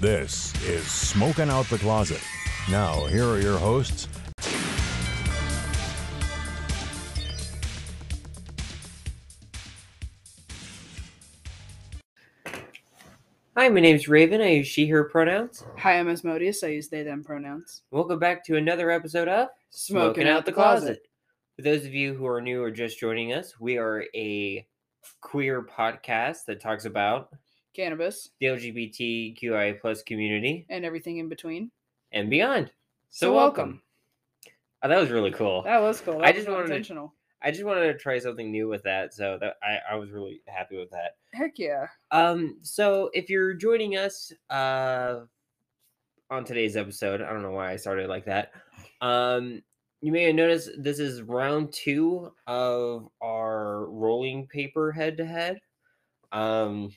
This is Smoking Out the Closet. Now, here are your hosts. Hi, my name's Rayven. I use she, her pronouns. Hi, I'm Asmodeus. I use they, them pronouns. Welcome back to another episode of Smoking Out the Closet. For those of you who are new or just joining us, we are a queer podcast that talks about Cannabis the LGBTQI plus community and everything in between. and beyond. So, So welcome. welcome. Oh, that was really cool. That was cool. That I was just wanted to- I just wanted to try something new with that, so that I, I was really happy with that. Heck yeah. Um, so if you're joining us uh on today's episode, I don't know why I started like that. Um, you may have noticed this is round two of our rolling paper head to head. Um,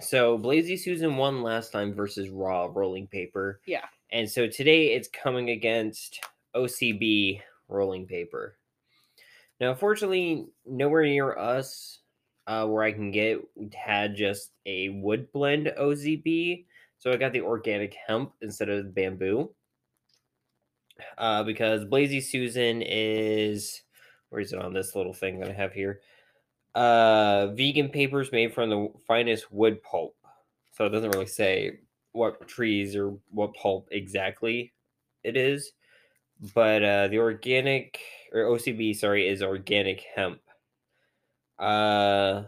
so Blazy Susan won last time versus Raw rolling paper. Yeah. And so today it's coming against OCB rolling paper. Now, unfortunately, nowhere near us uh, where I can get had just a wood blend OCB. So I got the organic hemp instead of bamboo. Uh, because Blazy Susan is where is it on this little thing that I have here? Uh, vegan papers made from the finest wood pulp. So it doesn't really say what trees or what pulp exactly it is. But uh, the organic or OCB, sorry, is organic hemp. Uh,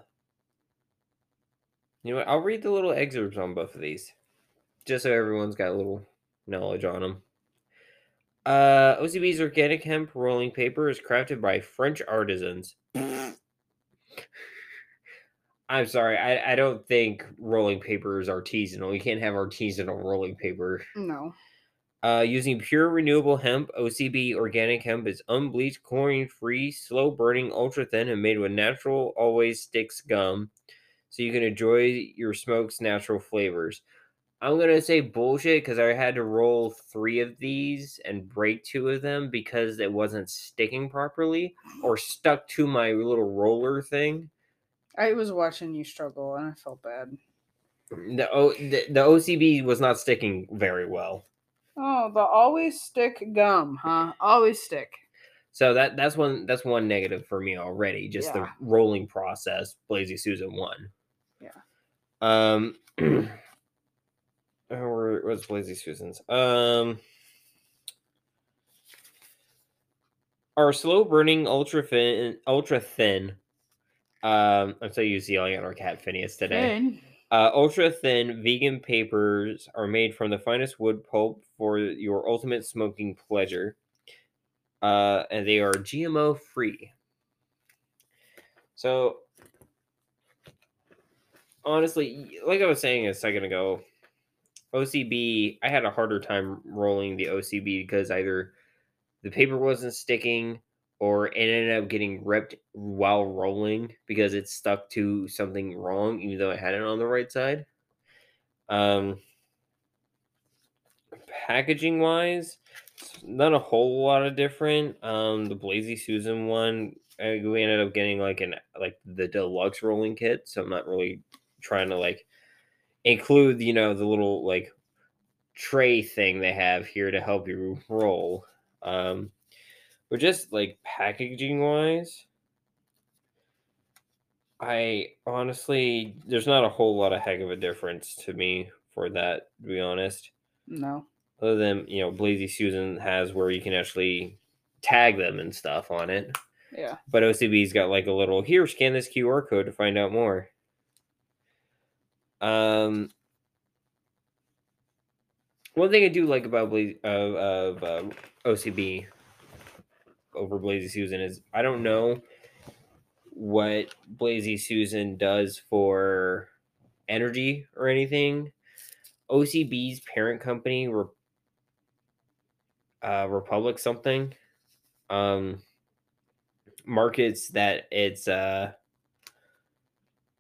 you know what? I'll read the little excerpts on both of these, just so everyone's got a little knowledge on them. Uh, OCB's organic hemp rolling paper is crafted by French artisans. I'm sorry, I, I don't think rolling paper is artisanal. You can't have artisanal rolling paper. No. Uh, using pure renewable hemp, OCB organic hemp is unbleached, chlorine free, slow burning, ultra thin, and made with natural always sticks gum, so you can enjoy your smoke's natural flavors. I'm gonna say bullshit because I had to roll three of these and break two of them because it wasn't sticking properly or stuck to my little roller thing. I was watching you struggle and I felt bad. The o, the, the OCB was not sticking very well. Oh, the always stick gum, huh? Always stick. So that that's one that's one negative for me already. Just the rolling process. Blazy Susan won. Yeah. Um. or what's Blazy Susan's? Um. Our slow burning ultra thin ultra thin. Um, I'm so used to yelling at our cat Phineas today. Uh, ultra thin vegan papers are made from the finest wood pulp for your ultimate smoking pleasure. Uh, and they are GMO free. So, honestly, like I was saying a second ago, OCB, I had a harder time rolling the OCB because either the paper wasn't sticking or it ended up getting ripped while rolling because it stuck to something wrong, even though I had it on the right side. Um, packaging wise, not a whole lot of different. Um, the Blazy Susan one, uh, we ended up getting like an like the deluxe rolling kit, so I'm not really trying to like include you know the little like tray thing they have here to help you roll. Um, but just like packaging wise, I honestly, there's not a whole lot of heck of a difference to me for that, to be honest. No. Other than, you know, Blazy Susan has where you can actually tag them and stuff on it. Yeah. But OCB's got like a little here, scan this QR code to find out more. Um, one thing I do like about Blaze of of uh, OCB over Blazy Susan is I don't know what Blazy Susan does for energy or anything. OCB's parent company, uh, Republic something, um, markets that it's uh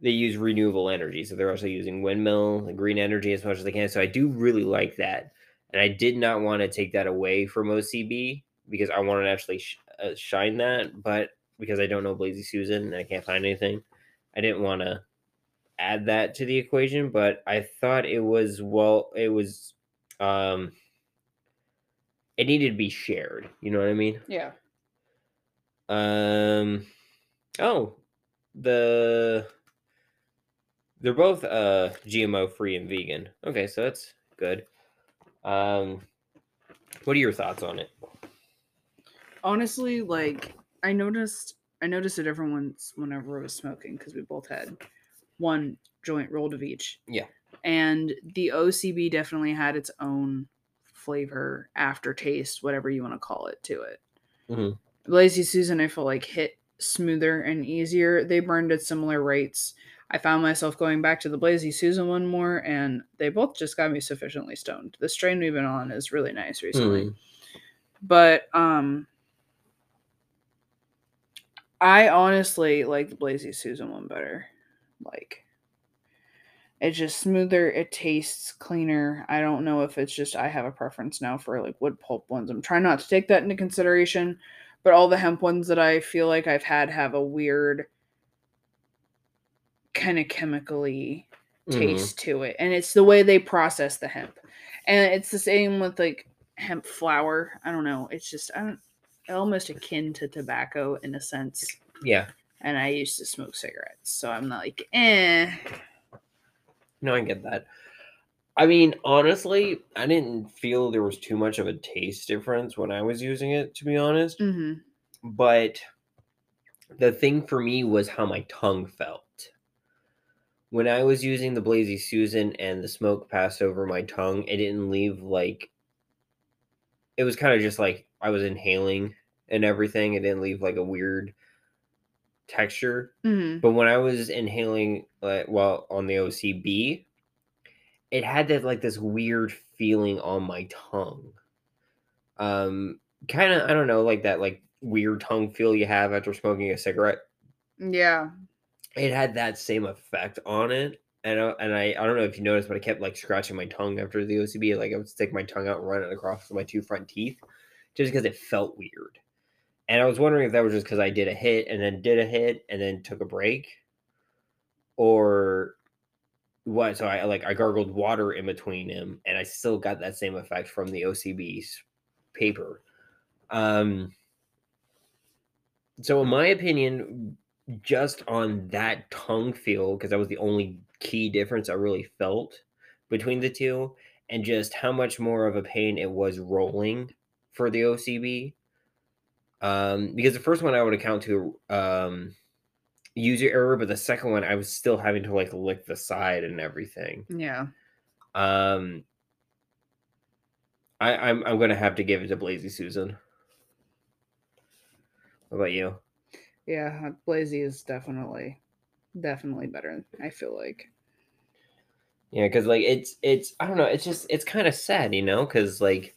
they use renewable energy, so they're also using windmill and green energy as much as they can. So I do really like that, and I did not want to take that away from OCB because I wanted to actually sh- uh, shine that, but because I don't know Blazy Susan and I can't find anything, I didn't want to add that to the equation, but I thought it was well, it was, um, it needed to be shared. You know what I mean? Yeah. Um, oh, the they're both uh GMO free and vegan. Okay, so that's good. Um, what are your thoughts on it? Honestly, like I noticed I noticed a different ones whenever I was smoking because we both had one joint rolled of each. Yeah. And the OCB definitely had its own flavor, aftertaste, whatever you want to call it, to it. Mhm. Blazy Susan, I felt like hit smoother and easier. They burned at similar rates. I found myself going back to the Blazy Susan one more, and they both just got me sufficiently stoned. The strain we've been on is really nice recently. Mm. But um I honestly like the Blazy Susan one better. Like it's just smoother, it tastes cleaner. I don't know if it's just I have a preference now for like wood pulp ones. I'm trying not to take that into consideration, but all the hemp ones that I feel like I've had have a weird kind of chemically Mhm. taste to it and it's the way they process the hemp and it's the same with like hemp flour i don't know it's just i don't almost akin to tobacco in a sense Yeah, and i used to smoke cigarettes so i'm like eh no, I get that. I mean, honestly, I didn't feel there was too much of a taste difference when I was using it, to be honest. hmm but the thing for me was how my tongue felt. When I was using the Blazy Susan and the smoke passed over my tongue, it didn't leave like it was kind of just like I was inhaling and everything. It didn't leave like a weird texture. hmm But when I was inhaling, like, well, on the OCB, it had that like this weird feeling on my tongue. Um, kind of, I don't know, like that like weird tongue feel you have after smoking a cigarette. yeah It had that same effect on it. And, I, and I, I don't know if you noticed, but I kept like scratching my tongue after the OCB. Like I would stick my tongue out and run it across my two front teeth just because it felt weird. And I was wondering if that was just because I did a hit and then did a hit and then took a break, or what. So I like I gargled water in between them, and I still got that same effect from the OCB's paper. Um. So in my opinion, just on that tongue feel, because that was the only key difference I really felt between the two, and just how much more of a pain it was rolling for the OCB um because the first one i would account to um user error but the second one i was still having to like lick the side and everything. Yeah. Um i i'm, I'm gonna have to give it to blazy susan. What about you? Yeah blazy is definitely definitely better i feel like. Yeah because like it's it's i don't know it's just it's kind of sad you know because like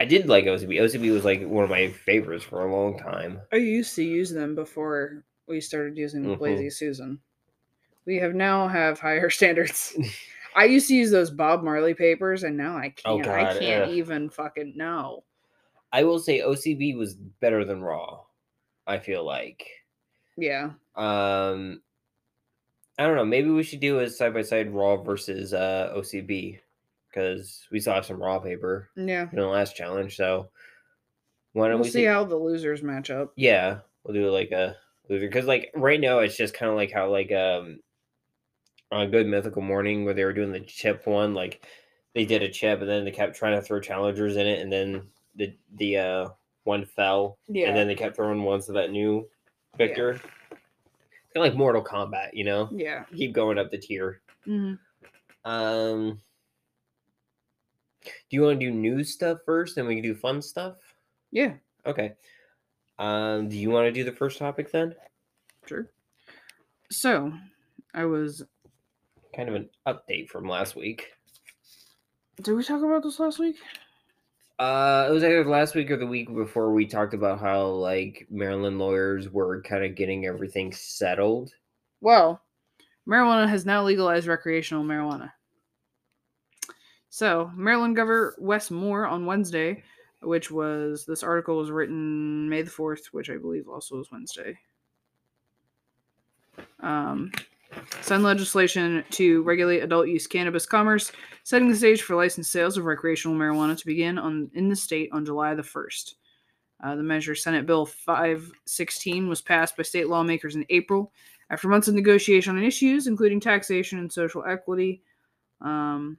i did like ocb ocb was like one of my favorites for a long time i used to use them before we started using the Mhm. blazy susan we have now have higher standards I used to use those Bob Marley papers, and now I Oh, can't. I God, can't ugh. even fucking know. i will say ocb was better than raw i feel like Yeah, Um, I don't know. Maybe we should do a side by side raw versus uh OCB because we saw some raw paper yeah. in the last challenge. So why don't We'll we see how the losers match up. Yeah, we'll do like a loser because like right now it's just kind of like how like um on Good Mythical Morning where they were doing the chip one. Like they did a chip and then they kept trying to throw challengers in it and then the the uh one fell Yeah, and then they kept throwing ones to that new victor. It's kind of like Mortal Kombat, you know. yeah. keep going up the tier. hmm Um, do you want to do news stuff first, and we can do fun stuff? Yeah, Okay. Um, do you want to do the first topic then? sure. So, I was. Kind of an update from last week. Did we talk about this last week? Uh, it was either last week or the week before we talked about how like Maryland lawyers were kind of getting everything settled. Well, Maryland has now legalized recreational marijuana. So, Maryland Governor Wes Moore on Wednesday, which was this article was written May the 4th, which I believe also was Wednesday. Um, signed legislation to regulate adult use cannabis commerce, setting the stage for licensed sales of recreational marijuana to begin on in the state on July the 1st. Uh, the measure, Senate Bill 516, was passed by state lawmakers in April after months of negotiation on issues, including taxation and social equity. Um,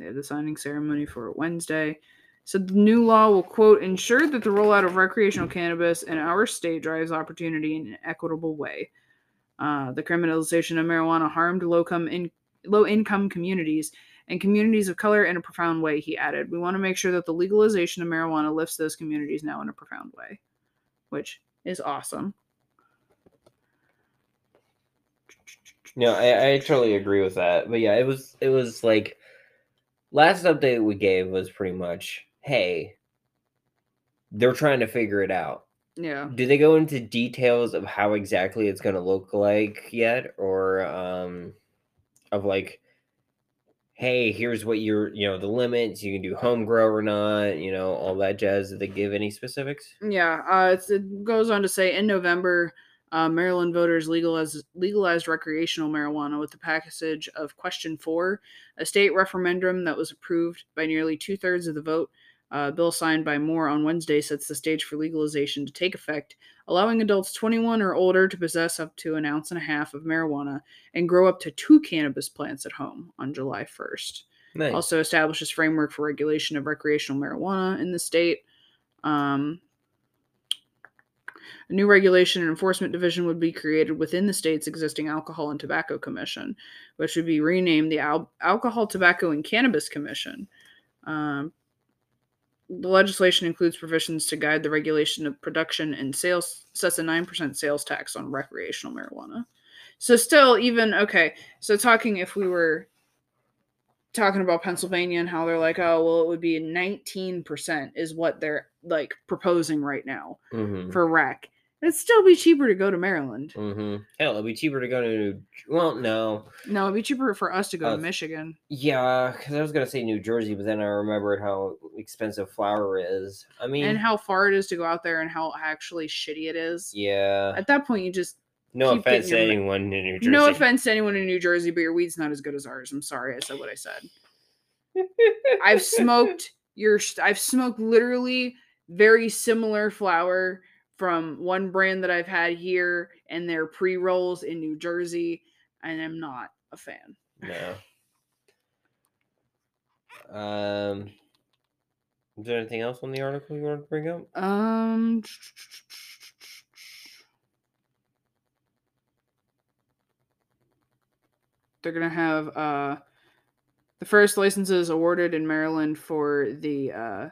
they had the signing ceremony for Wednesday. Said the new law will, quote, ensure that the rollout of recreational cannabis in our state drives opportunity in an equitable way. Uh, the criminalization of marijuana harmed low-income, in, low-income communities and communities of color in a profound way, he added. We want to make sure that the legalization of marijuana lifts those communities now in a profound way, which is awesome. No, I, I totally agree with that. But yeah, it was it was like last update we gave was pretty much, hey, they're trying to figure it out. Yeah. Do they go into details of how exactly it's going to look like yet, or um, of like, hey, here's what you're, you know, the limits. You can do home grow or not, you know, all that jazz. Did they give any specifics? Yeah. Uh, it's, it goes on to say in November, uh, Maryland voters legalized, legalized recreational marijuana with the passage of Question 4, a state referendum that was approved by nearly two thirds of the vote. Uh, bill signed by Moore on Wednesday sets the stage for legalization to take effect, allowing adults 21 or older to possess up to an ounce and a half of marijuana and grow up to two cannabis plants at home on July 1st. Nice. Also establishes framework for regulation of recreational marijuana in the state. Um, a new regulation and enforcement division would be created within the state's existing Alcohol and Tobacco Commission, which would be renamed the Al- Alcohol, Tobacco, and Cannabis Commission. Um, the legislation includes provisions to guide the regulation of production and sales, sets a 9% sales tax on recreational marijuana. So, still, even, okay, so talking if we were talking about Pennsylvania and how they're like, oh, well, it would be 19% is what they're like proposing right now mm-hmm. for rec. It'd still be cheaper to go to Maryland. Mm-hmm. Hell, it'd be cheaper to go to. Well, no. No, it'd be cheaper for us to go Uh, to Michigan. Yeah, because I was gonna say New Jersey, but then I remembered how expensive flour is. I mean, And how far it is to go out there and how actually shitty it is. yeah. At that point, you just No offense to anyone in New Jersey. no offense to anyone in New Jersey, but your weed's not as good as ours. I'm sorry, I said what I said. I've smoked your I've smoked literally very similar flour from one brand that I've had here and their pre-rolls in New Jersey and I'm not a fan. No. Um. Is there anything else on the article you want to bring up? Um They're going to have uh the first licenses awarded in Maryland for the uh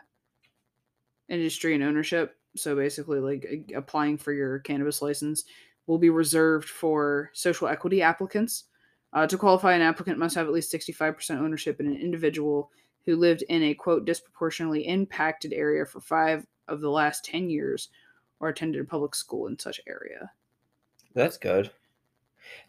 industry and ownership. So basically like applying for your cannabis license will be reserved for social equity applicants. Uh, to qualify, an applicant must have at least 65% ownership in an individual who lived in a quote disproportionately impacted area for five of the last 10 years or attended a public school in such area. That's good.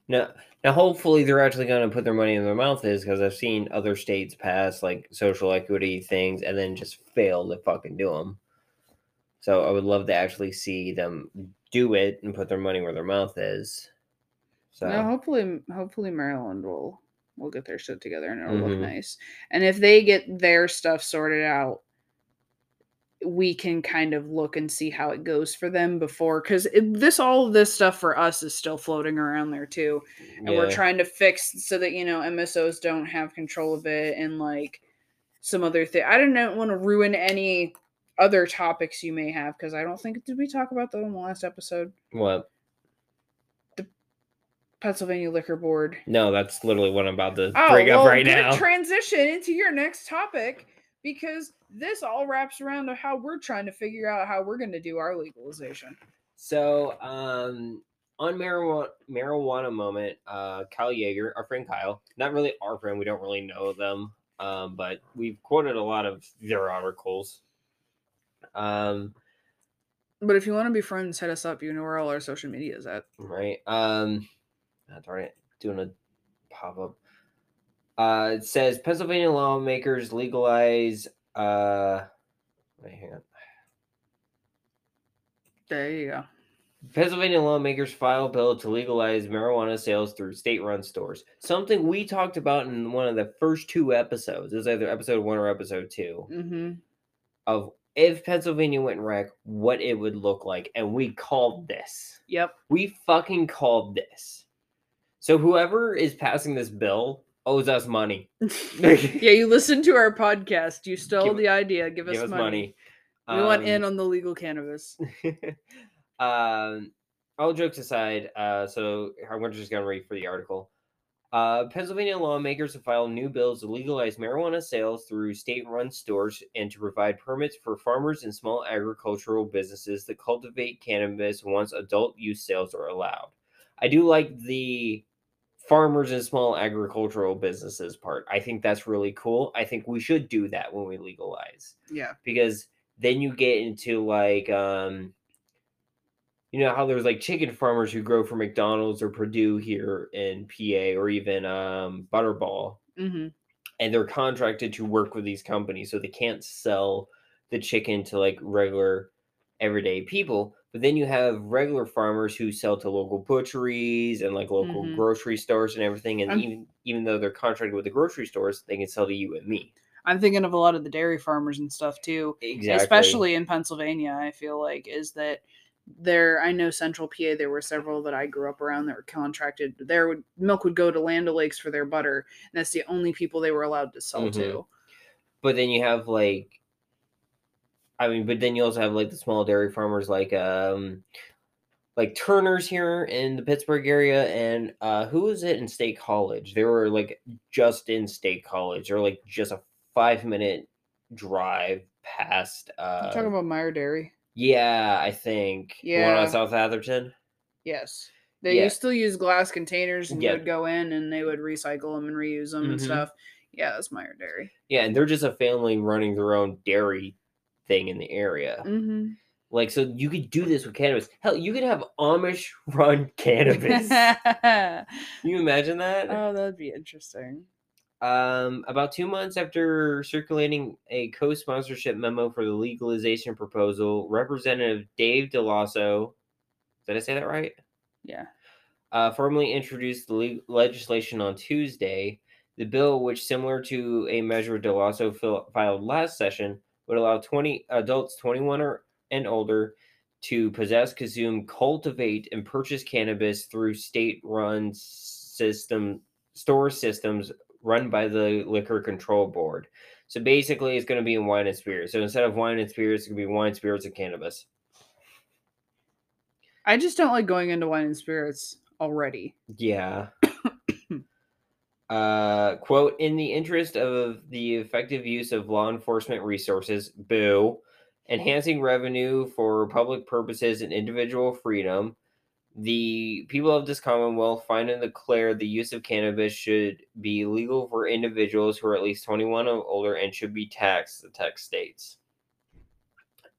Now, now, hopefully, they're actually going to put their money in their mouth. Is because I've seen other states pass like social equity things and then just fail to fucking do them. So I would love to actually see them do it and put their money where their mouth is. So No, hopefully, hopefully Maryland will will get their shit together and it'll Mhm. look nice. And if they get their stuff sorted out, we can kind of look and see how it goes for them before because this all of this stuff for us is still floating around there too and we're trying to fix so that you know msos don't have control of it and like some other thing i don't want to ruin any other topics you may have because i don't think did we talk about that in the last episode what? The Pennsylvania liquor board No, that's literally what I'm about to Oh, bring well, up right now. Transition into your next topic because this all wraps around to how we're trying to figure out how we're going to do our legalization. So, um, on marijuana marijuana moment, uh, Kyle Jaeger, our friend Kyle, not really our friend, we don't really know them, um, but we've quoted a lot of their articles. Um, But if you want to be friends, hit us up. You know where all our social media is at. right. Um, ah, darn it, doing a pop up. Uh, it says Pennsylvania lawmakers legalize. Uh, wait, hang on. There you go. Pennsylvania lawmakers file a bill to legalize marijuana sales through state-run stores. Something we talked about in one of the first two episodes. It was either episode one or episode two Mm-hmm. of if Pennsylvania went wreck, what it would look like, and we called this. Yep. We fucking called this. So whoever is passing this bill owes us money. yeah, you listened to our podcast. You stole Give- the idea. Give us, Give us money. money. We went Um, in on the legal cannabis. um, all jokes aside, uh, so I'm just gonna read for the article. Uh, Pennsylvania lawmakers have filed new bills to legalize marijuana sales through state-run stores and to provide permits for farmers and small agricultural businesses that cultivate cannabis once adult use sales are allowed. I do like the farmers and small agricultural businesses part. I think that's really cool. I think we should do that when we legalize Yeah. because then you get into like um you know how there's like chicken farmers who grow for McDonald's or Perdue here in PA or even um Butterball Mm-hmm. and they're contracted to work with these companies so they can't sell the chicken to like regular everyday people but then you have regular farmers who sell to local butcheries and like local Mhm. grocery stores and everything and I'm- even even though they're contracted with the grocery stores they can sell to you and me I'm thinking of a lot of the dairy farmers and stuff too. exactly especially in Pennsylvania, I feel like is that there I know central PA there were several that I grew up around that were contracted there would milk would go to Land O'Lakes for their butter and that's the only people they were allowed to sell Mhm. to. but then you have like i mean but then you also have like the small dairy farmers like um like turner's here in the pittsburgh area and uh who was it in state college they were like just in state college or like just a five minute drive past uh You talking about Meyer Dairy? Yeah i think the one Yeah. on south atherton Yes. They Yeah. used to use glass containers and Yeah. you would go in and they would recycle them and reuse them and Mhm. stuff. Yeah, that's Meyer Dairy. yeah and they're just a family running their own dairy thing in the area Mm-hmm. like so you could do this with cannabis hell you could have amish run cannabis Can you imagine that? oh, that'd be interesting. Um, about two months after circulating a co-sponsorship memo for the legalization proposal, Representative Dave Delloso, did I say that right? Yeah. Uh, formally introduced the le- legislation on Tuesday. The bill, which similar to a measure Delloso fil- filed last session, would allow 20 adults 21 or and older to possess, consume, cultivate, and purchase cannabis through state-run system store systems run by the Liquor Control Board. So basically, it's going to be in wine and spirits. So instead of wine and spirits, it's going to be wine, spirits, and cannabis. I just don't like going into wine and spirits already. Yeah. uh, quote, in the interest of the effective use of law enforcement resources, boo, enhancing revenue for public purposes and individual freedom, the people of this commonwealth find and declare the use of cannabis should be legal for individuals who are at least 21 or older and should be taxed, the text states.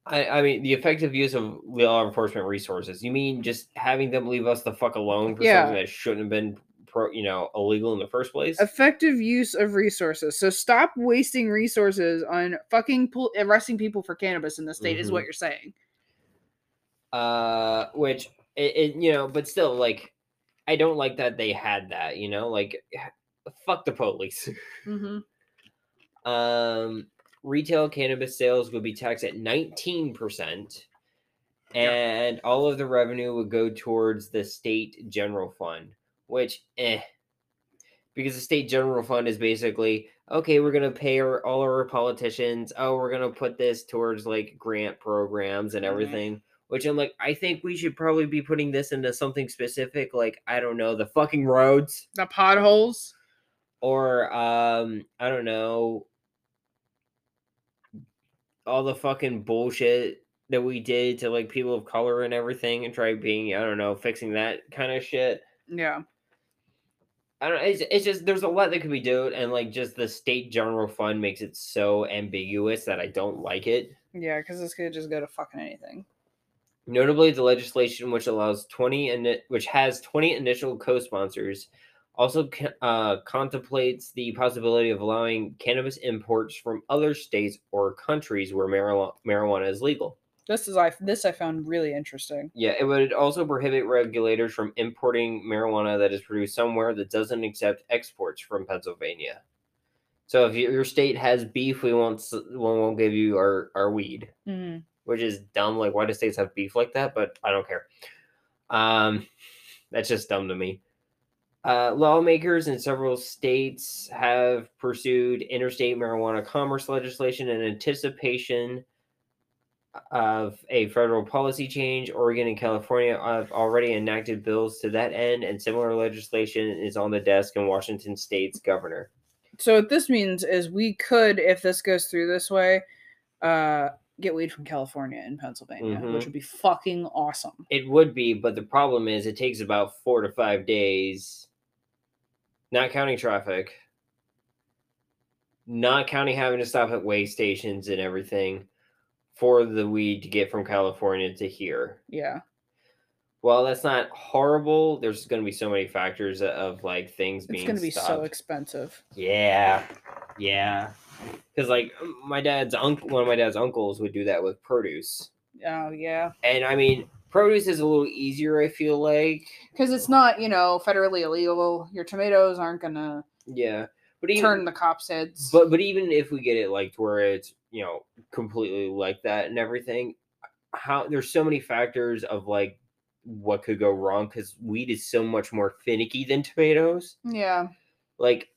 I, I mean, the effective use of law enforcement resources. You mean just having them leave us the fuck alone for Yeah. something that shouldn't have been, pro, you know, illegal in the first place? Effective use of resources. So stop wasting resources on fucking pol- arresting people for cannabis in the state, is Mhm. what you're saying. uh, which it, it, you know, but still, like, I don't like that they had that. You know, like, fuck the police. Mm-hmm. um, retail cannabis sales would be taxed at 19%, and all of the revenue would go towards the state general fund, which, eh. Because the state general fund is basically okay. We're gonna pay our, all our politicians. Oh, we're gonna put this towards like grant programs and Mhm. everything. Which I'm like, I think we should probably be putting this into something specific, like I don't know, the fucking roads The potholes. or um i don't know all the fucking bullshit that we did to like people of color and everything and try being i don't know fixing that kind of shit Yeah. i don't it's, it's just there's a lot that could be done and like just the state general fund makes it so ambiguous that i don't like it Yeah, because this could just go to fucking anything. Notably, the legislation which allows 20 and which has 20 initial co-sponsors also uh, contemplates the possibility of allowing cannabis imports from other states or countries where marijuana marijuana is legal. This is I this I found really interesting. Yeah, it would also prohibit regulators from importing marijuana that is produced somewhere that doesn't accept exports from Pennsylvania. So if your state has beef, we won't we won't give you our our weed, Mhm. Which is dumb. Like, why do states have beef like that? But I don't care. Um, that's just dumb to me. Uh, lawmakers in several states have pursued interstate marijuana commerce legislation in anticipation of a federal policy change. Oregon and California have already enacted bills to that end, and similar legislation is on the desk in Washington state's governor. So what this means is we could, if this goes through this way, uh, get weed from California and Pennsylvania, Mhm. which would be fucking awesome. It would be, but the problem is it takes about four to five days, not counting traffic, not counting having to stop at way stations and everything for the weed to get from California to here. Yeah. Well, that's not horrible. There's going to be so many factors of like things It's being going to be so expensive. Yeah, yeah. Because like my dad's uncle, one of my dad's uncles would do that with produce, Oh, yeah. and I mean, produce is a little easier. I feel like, Because it's not, you know, federally illegal. Your tomatoes aren't to yeah. But even, turn the cops' heads. but but even if we get it like to where it's you know completely like that and everything, how there's so many factors of like what could go wrong because weed is so much more finicky than tomatoes. yeah. like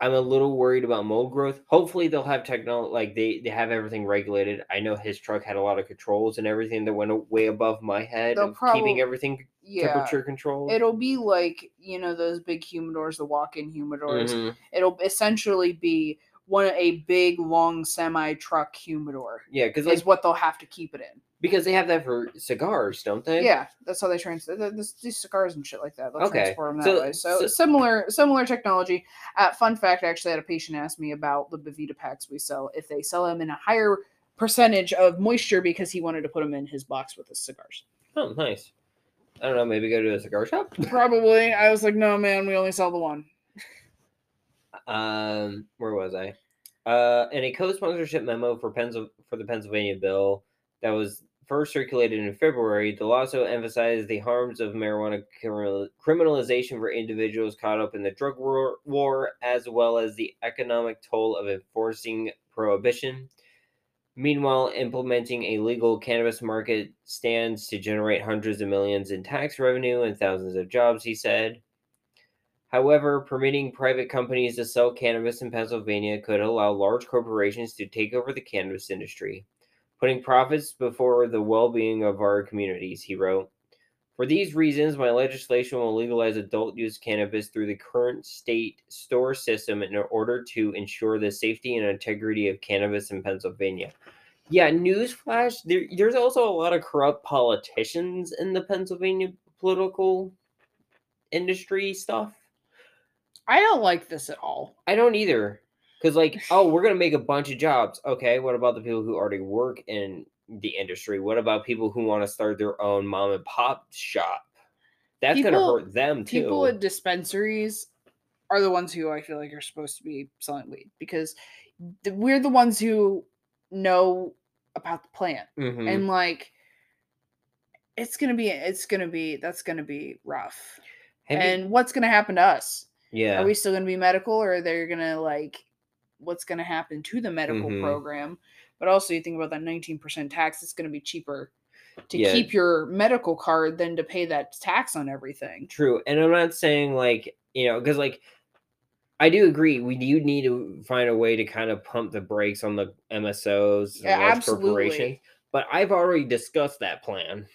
I'm a little worried about mold growth. Hopefully they'll have technology like they, they have everything regulated. I know his truck had a lot of controls and everything that went way above my head They'll of probably- keeping everything Yeah. temperature controlled. It'll be like, you know, those big humidors, the walk in humidors. Mhm. It'll essentially be one a big, long semi truck humidor. Yeah, because is what they'll have to keep it in. because they have that for cigars, don't they? Yeah, that's how they transport these cigars and shit like that. They'll Okay, them that so- way. So, so- similar, similar technology. Uh, fun fact: I actually had a patient ask me about the Boveda packs we sell. If they sell them in a higher percentage of moisture because he wanted to put them in his box with his cigars. Oh, nice. I don't know. Maybe go to a cigar shop. Probably. I was like, no, man, we only sell the one. Um, where was I? Uh, in a co-sponsorship memo for Pensil- for the Pennsylvania bill that was first circulated in February, the law also emphasized the harms of marijuana criminal- criminalization for individuals caught up in the drug war, war, as well as the economic toll of enforcing prohibition. Meanwhile, implementing a legal cannabis market stands to generate hundreds of millions in tax revenue and thousands of jobs, he said. However, permitting private companies to sell cannabis in Pennsylvania could allow large corporations to take over the cannabis industry, putting profits before the well being of our communities, he wrote. For these reasons, my legislation will legalize adult use cannabis through the current state store system in order to ensure the safety and integrity of cannabis in Pennsylvania. Yeah, newsflash, there, there's also a lot of corrupt politicians in the Pennsylvania political industry stuff. I don't like this at all. I don't either. Because, like, oh, we're going to make a bunch of jobs. Okay, what about the people who already work in the industry? What about people who want to start their own mom and pop shop? That's going to hurt them too. People at dispensaries are the ones who I feel like are supposed to be selling weed because we're the ones who know about the plant Mhm. and like it's gonna be it's gonna be that's gonna be rough Have you- and what's gonna happen to us yeah. are we still gonna be medical or they're gonna like what's gonna happen to the medical Mhm. program but also you think about that 19% tax it's gonna be cheaper to Yeah. keep your medical card than to pay that tax on everything True, and I'm not saying like you know because like I do agree we do need to find a way to kind of pump the brakes on the MSOs, and Yeah, large absolutely. corporations. But I've already discussed that plan.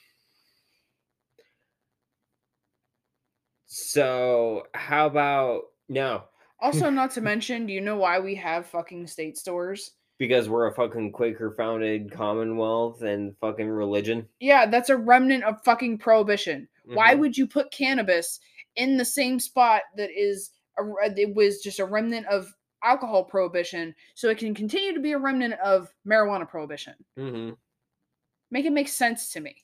So how about no? Also, not to mention, do you know why we have fucking state stores? Because we're a fucking Quaker founded commonwealth and fucking religion. Yeah, that's a remnant of fucking prohibition. Why Mhm. would you put cannabis in the same spot that is a, it was just a remnant of alcohol prohibition so it can continue to be a remnant of marijuana prohibition? Mhm. Make it make sense to me.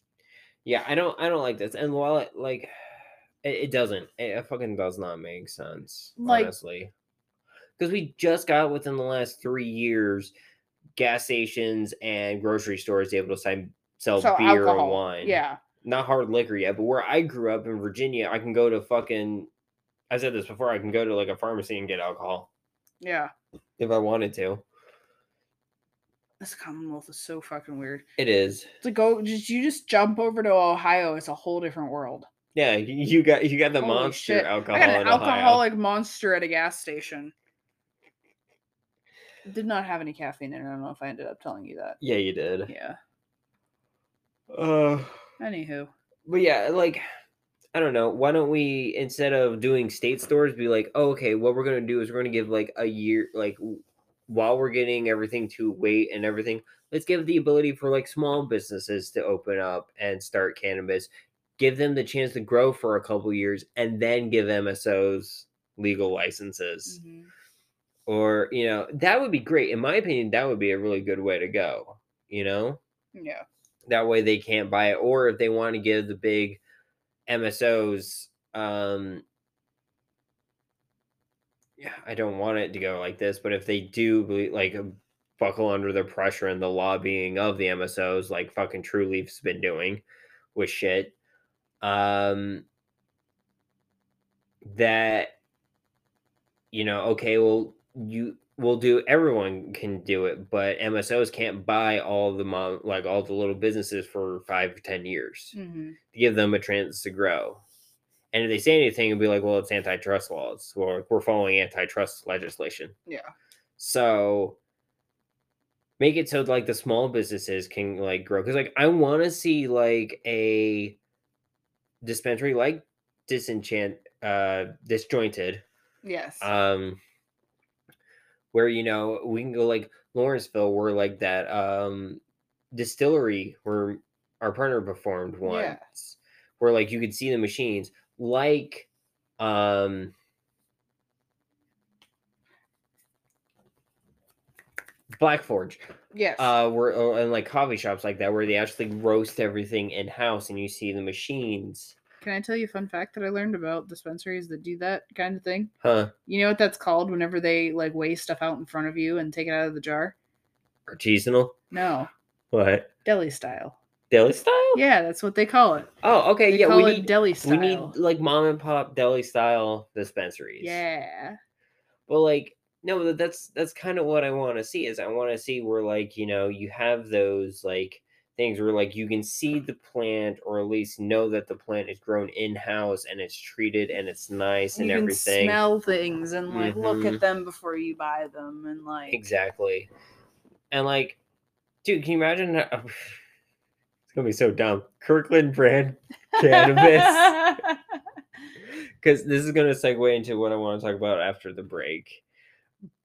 Yeah, I don't I don't like this. And while it like it, it doesn't. It, it fucking does not make sense. Like- honestly. Because we just got within the last three years gas stations and grocery stores able to sign sell So beer alcohol. and wine. Yeah. not hard liquor yet, but where I grew up in Virginia, I can go to fucking. I said this before. I can go to like a pharmacy and get alcohol Yeah. if I wanted to. This Commonwealth is so fucking weird. It is. To go, just you just jump over to Ohio, it's a whole different world. Yeah, you got you got the Holy monster shit. alcohol. I got an in Ohio. alcoholic monster at a gas station. Did not have any caffeine in it. I don't know if I ended up telling you that. Yeah, you did. Yeah. Uh, Anywho. but yeah, like I don't know. Why don't we instead of doing state stores, be like, oh, okay, what we're gonna do is we're gonna give like a year, like while we're getting everything to wait and everything, let's give the ability for like small businesses to open up and start cannabis. Give them the chance to grow for a couple years, and then give MSOs legal licenses. Mhm. Or you know that would be great. In my opinion, that would be a really good way to go. You know Yeah. that way they can't buy it or if they want to give the big msos um yeah i don't want it to go like this but if they do like uh, buckle under the pressure and the lobbying of the msos like fucking Trulieve's been doing with shit um that you know okay well you will do everyone can do it but msos can't buy all the mom like all the little businesses for five ten years hmm to give them a chance to grow. And if they say anything it'll be like well it's antitrust laws or we're following antitrust legislation. Yeah. so make it so like the small businesses can like grow. Because like i want to see like a dispensary like disenchant uh disjointed Yes. um where you know we can go like lawrenceville where like that um distillery where our partner performed once Yeah. where like you could see the machines like um black forge yes. uh where or, and like coffee shops like that where they actually roast everything in house and you see the machines Can I tell you a fun fact that I learned about dispensaries that do that kind of thing? huh You know what that's called whenever they like weigh stuff out in front of you and take it out of the jar? artisanal No. what Deli style. deli style Yeah, that's what they call it. oh okay They yeah we need deli style. we need like mom and pop deli style dispensaries Yeah. But like, no, that's that's kind of what I want to see. Is I want to see where like you know you have those like things where like you can see the plant or at least know that the plant is grown in house and it's treated and it's nice and you can everything. smell things and like look Mhm. at them before you buy them and like exactly. And like, dude, can you imagine? how- it's gonna be so dumb. Kirkland brand cannabis. because this is going to segue into what I want to talk about after the break.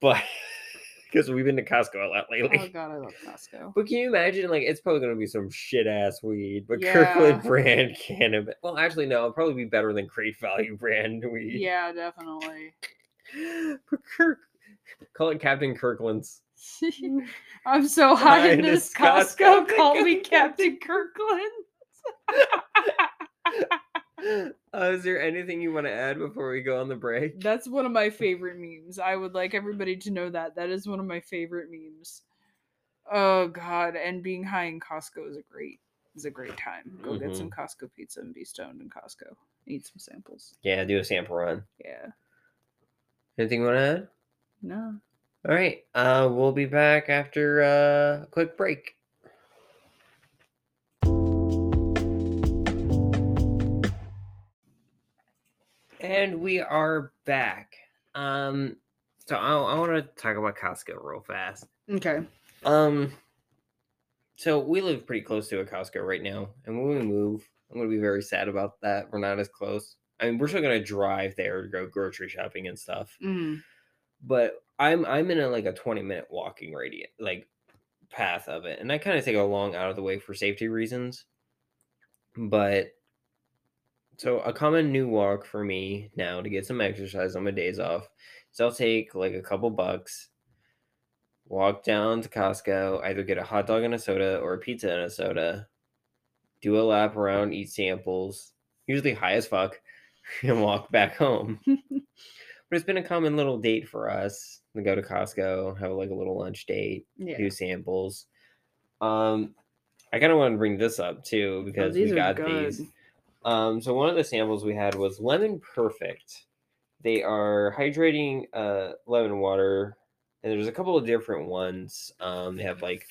But because we've been to Costco a lot lately. oh god, I love Costco. But can you imagine, like, it's probably going to be some shit ass weed, but Yeah. Kirkland brand cannabis. Well, actually, no, it'll probably be better than Great Value brand weed. Yeah, definitely. But Kirk, call it Captain Kirkland's. I'm so high in this this Costco. Costco. Call me Captain Kirkland. Uh, is there anything you want to add before we go on the break? That's one of my favorite memes. I would like everybody to know that. That is one of my favorite memes. Oh god, and being high in Costco is a great is a great time. Go get some Costco pizza and be stoned in Costco. Eat some samples. Yeah, do a sample run. Yeah. Anything you want to add? No. All right. Uh, we'll be back after uh, a quick break. And we are back. Um, so I, I want to talk about Costco real fast. Okay. Um, so we live pretty close to a Costco right now, and when we move, I'm going to be very sad about that. We're not as close. I mean, we're still going to drive there to go grocery shopping and stuff Mm. but I'm I'm in a like a 20 minute walking radius like path of it. And I kind of take a long out of the way for safety reasons. But so a common new walk for me now to get some exercise on my days off is I'll take like a couple bucks, walk down to Costco, either get a hot dog and a soda or a pizza and a soda, do a lap around, eat samples, usually high as fuck, and walk back home. But it's been a common little date for us to go to Costco, have like a little lunch date, Yeah. do samples. Um, I kind of want to bring this up too because we Oh, are got good. these. Um, so one of the samples we had was lemon perfect. They are hydrating uh lemon water, and there's a couple of different ones. Um, they have like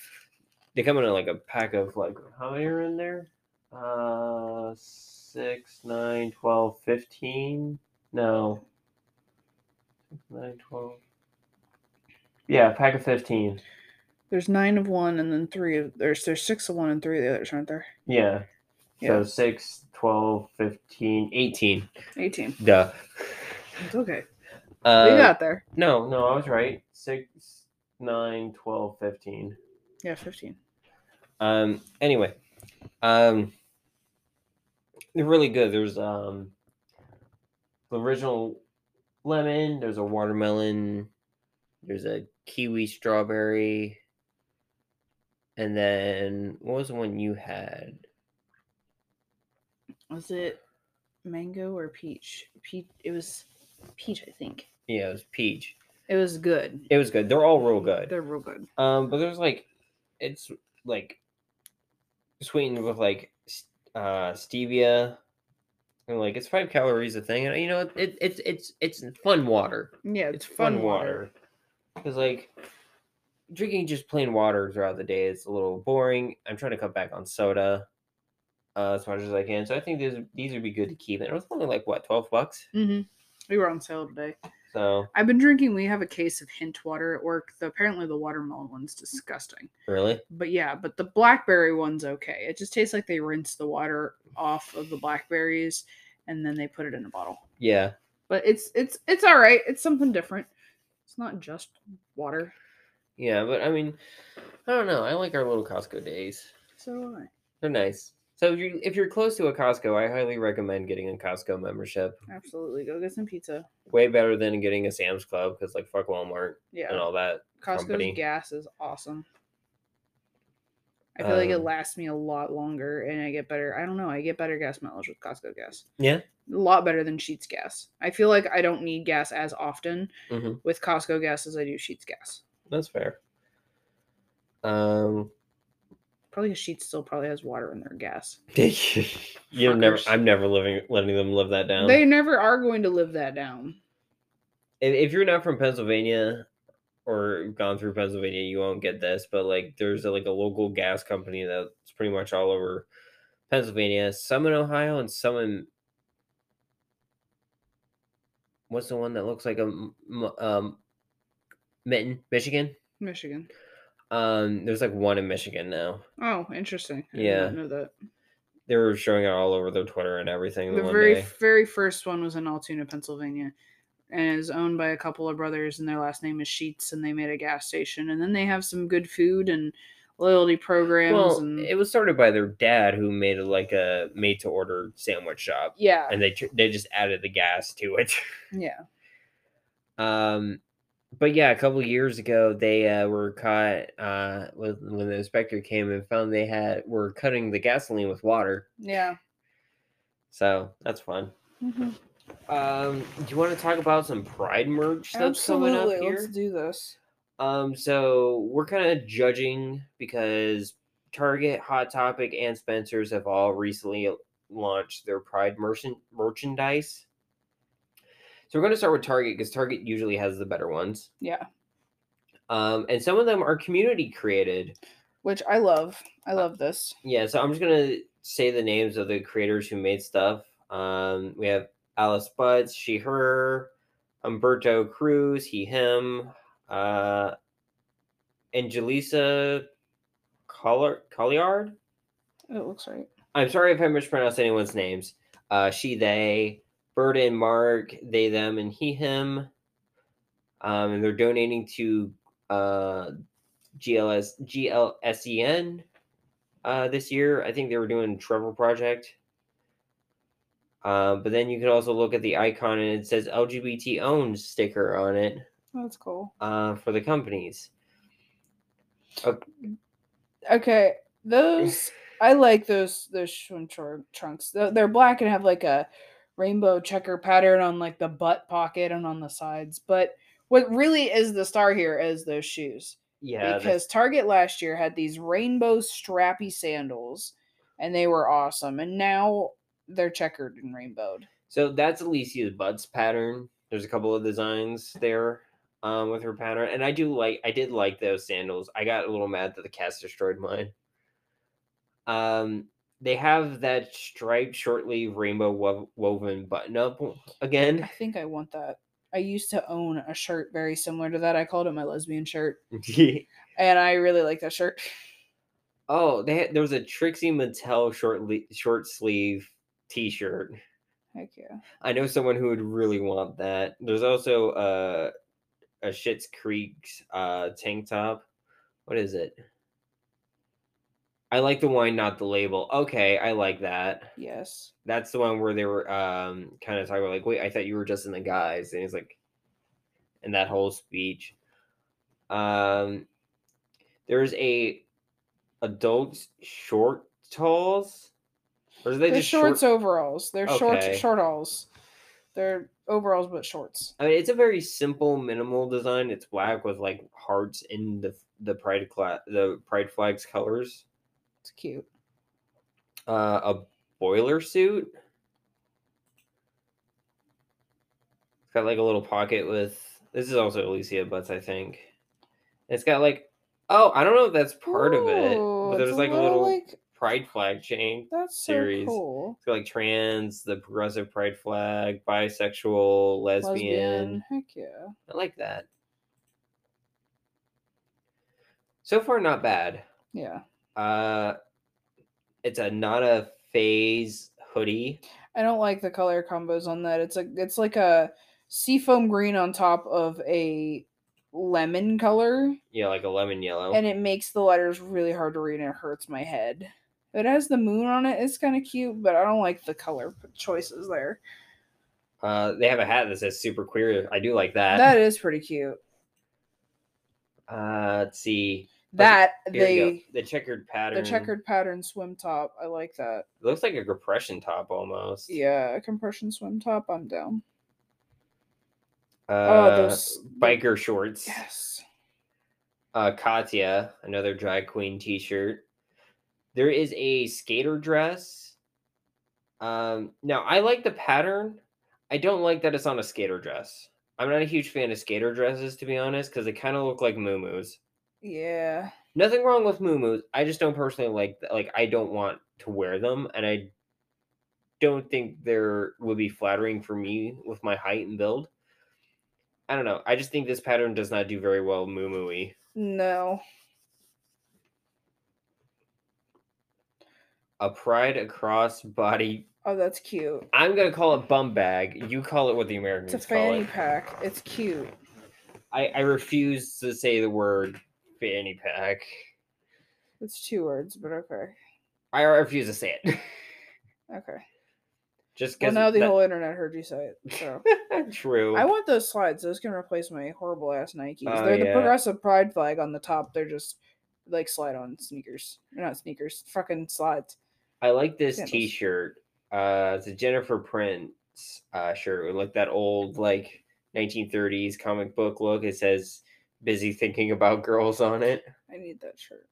they come in like a pack of like how many are in there? Uh, six, nine, twelve, fifteen. No, Six, nine, twelve. Yeah, pack of fifteen. There's nine of one, and then three of there's there's six of one and three of the others, aren't there? Yeah. Yeah. So 6, 12, 15, 18. Eighteen. Duh. It's okay. Uh, we got there. No, no, I was right. 6, 9, 12, 15. Yeah, fifteen. Um, anyway, um, they're really good. There's um, the original lemon, there's a watermelon, there's a kiwi strawberry, and then what was the one you had? Was it mango or peach? Peach. It was peach, I think. Yeah, it was peach. It was good. It was good. They're all real good. They're real good. Um, but there's like, it's like sweetened with like uh stevia, and like it's five calories a thing, and you know it, it's it's it's fun water. Yeah, It's fun water because like drinking just plain water throughout the day is a little boring. I'm trying to cut back on soda. Uh, as much as I can, so I think these these would be good to keep. And it was only like what twelve bucks. Mm-hmm. We were on sale today. So I've been drinking. We have a case of hint water at work. The, apparently, the watermelon one's disgusting. really, But yeah, but the blackberry one's okay. It just tastes like they rinse the water off of the blackberries and then they put it in a bottle. yeah, But it's it's it's all right. It's something different. It's not just water. yeah. But I mean, I don't know. I like our little Costco days. So do I. They're nice. So if you're if you're close to a Costco, I highly recommend getting a Costco membership. Absolutely. Go get some pizza. Way better than getting a Sam's Club because like fuck Walmart yeah. and all that. Costco's company. gas is awesome. I feel like it Um, lasts me a lot longer and I get better. I don't know. I get better gas mileage with Costco gas. Yeah. A lot better than Sheetz gas. I feel like I don't need gas as often hmm with Costco gas as I do Sheetz gas. That's fair. Um, Probably because Sheetz still probably has water in their gas. you're never. I'm never living letting them live that down. They never are going to live that down. if, if you're not from Pennsylvania or gone through Pennsylvania, you won't get this. But like, there's a, like a local gas company that's pretty much all over Pennsylvania. Some in Ohio and some in what's the one that looks like a um Mitten, Michigan. Michigan. Um, there's like one in Michigan now. Oh, interesting. I Yeah. know that. They were showing it all over their Twitter and everything. The one very day. very first one was in Altoona, Pennsylvania, and is owned by a couple of brothers, and their last name is Sheetz, and they made a gas station, and then they have some good food and loyalty programs, Well, and it was started by their dad, who made a, like a made-to-order sandwich shop, yeah, and they tr- they just added the gas to it. yeah, Um, but yeah, a couple years ago, they uh, were caught uh, with, when the inspector came and found they had were cutting the gasoline with water. yeah. So that's fun. Mhm. Um, do you want to talk about some Pride merch that's coming up Absolutely, here? let's do this. Um, so we're kind of judging because Target, Hot Topic, and Spencer's have all recently launched their Pride merchant merchandise. So we're going to start with Target because Target usually has the better ones. Yeah, Um, and some of them are community created. which I love. Uh, I love this. Yeah, so I'm just gonna say the names of the creators who made stuff. Um, we have Alice Butts, she, her, Umberto Cruz, he, him, uh, Angelisa Colliard. It looks right. I'm sorry if I mispronounced anyone's names. Uh, she, they, Bird and Mark, they, them, and he, him. Um, and they're donating to uh, GLS GLSEN uh, this year. I think they were doing Trevor Project. Uh, but then you can also look at the icon and it says LGBT owned sticker on it That's cool. uh, for the companies. Okay, those I like those those tr- trunks. They're black and have like a rainbow checker pattern on like the butt pocket and on the sides. But what really is the star here is those shoes. Yeah, the- because Target last year had these rainbow strappy sandals and they were awesome. And now they're checkered and rainbowed. so that's Alicia's Buds pattern. There's a couple of designs there um, with her pattern, and I do like. I did like those sandals. I got a little mad that the cast destroyed mine. Um, they have that striped short sleeve rainbow wo- woven button up again. I think I want that. I used to own a shirt very similar to that. I called it my lesbian shirt. And I really like that shirt. oh, they had, there was a Trixie Mattel short le- short sleeve T-shirt. Heck yeah. I know someone who would really want that. There's also uh, a Schitt's Creek's uh, tank top. What is it? I like the wine, not the label. Okay, I like that. Yes. That's the one where they were um, kind of talking about like, wait, I thought you were just in the guys, and he's like, in that whole speech. Um, there's a adult short talls, or are they They're just shorts short? overalls. They're short Okay. short alls. They're overalls but shorts. I mean, it's a very simple, minimal design. It's black with like hearts in the the pride cla- the pride flags colors. Cute. Uh, a boiler suit. It's got like a little pocket with. This is also Alicia Butts, I think. It's got like, oh, I don't know if that's part of it, but there's like a little like pride flag chain. that's so series. cool. It's got like trans, the progressive pride flag, bisexual, lesbian. Heck yeah. I like that. So far, not bad. Yeah. Uh, it's a not a phase hoodie. I don't like the color combos on that. It's like it's like a seafoam green on top of a lemon color, Yeah, like a lemon yellow. and it makes the letters really hard to read and it hurts my head. It has the moon on it. It's kind of cute, but I don't like the color choices there. uh, they have a hat that says "super queer." I do like that. That is pretty cute. uh, let's see. That Here we go. they the checkered pattern. the checkered pattern swim top. I like that. It looks like a compression top almost. Yeah, a compression swim top. I'm down. Uh, those- biker shorts. Yes. uh, Katya, another drag queen T-shirt. There is a skater dress. Um, now I like the pattern. I don't like that it's on a skater dress. I'm not a huge fan of skater dresses, to be honest, because they kind of look like muumuus. Yeah. Nothing wrong with muumuus. I just don't personally like. Like I don't want to wear them, and I don't think they're would be flattering for me with my height and build. I don't know. I just think this pattern does not do very well muumuu No. A pride across body Oh, that's cute. I'm gonna call it bum bag. You call it what the Americans It's a call fanny it. pack. It's cute. I, I refuse to say the word fanny pack. It's two words, but okay. I refuse to say it. Okay. Just Well, because now the whole internet heard you say it. So true. I want those slides. Those can replace my horrible ass Nikes. Oh, They're the progressive pride flag on the top. They're just like slide on sneakers. They're not sneakers. Fucking slides. I like this Sandals. T-shirt. Uh, it's a Jennifer Prince uh, shirt with like that old like 1930s comic book look. It says "busy thinking about girls" on it. I need that shirt.